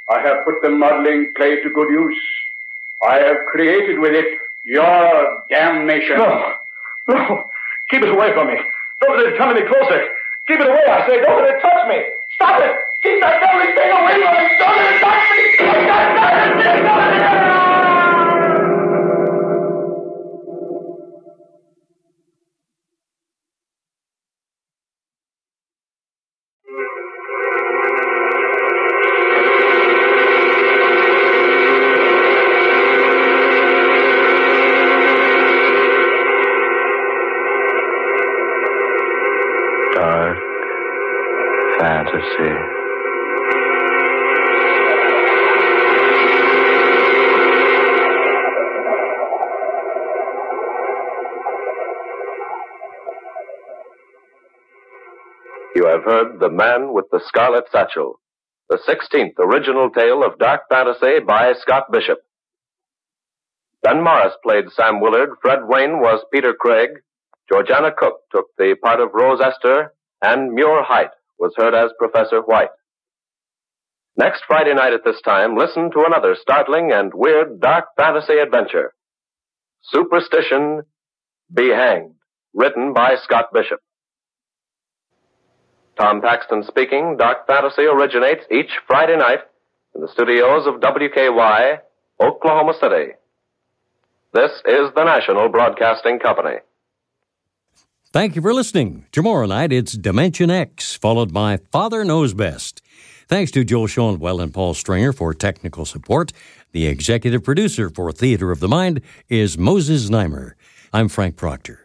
I have put the modeling clay to good use. I have created with it your damnation. No, no. Keep it away from me. Don't let it come any closer. Keep it away, I say. Don't let it touch me. Stop it. Keep that deadly thing away from me. Don't let it touch me. Heard The Man with the Scarlet Satchel, the 16th original tale of dark fantasy by Scott Bishop. Ben Morris played Sam Willard, Fred Wayne was Peter Craig, Georgiana Cook took the part of Rose Esther, and Muir Height was heard as Professor White. Next Friday night at this time, listen to another startling and weird dark fantasy adventure. Superstition, Be Hanged, written by Scott Bishop. Tom Paxton speaking. Dark Fantasy originates each Friday night in the studios of WKY, Oklahoma City. This is the National Broadcasting Company. Thank you for listening. Tomorrow night, it's Dimension X, followed by Father Knows Best. Thanks to Joel Schoenwell and Paul Stringer for technical support. The executive producer for Theater of the Mind is Moses Znaimer. I'm Frank Proctor.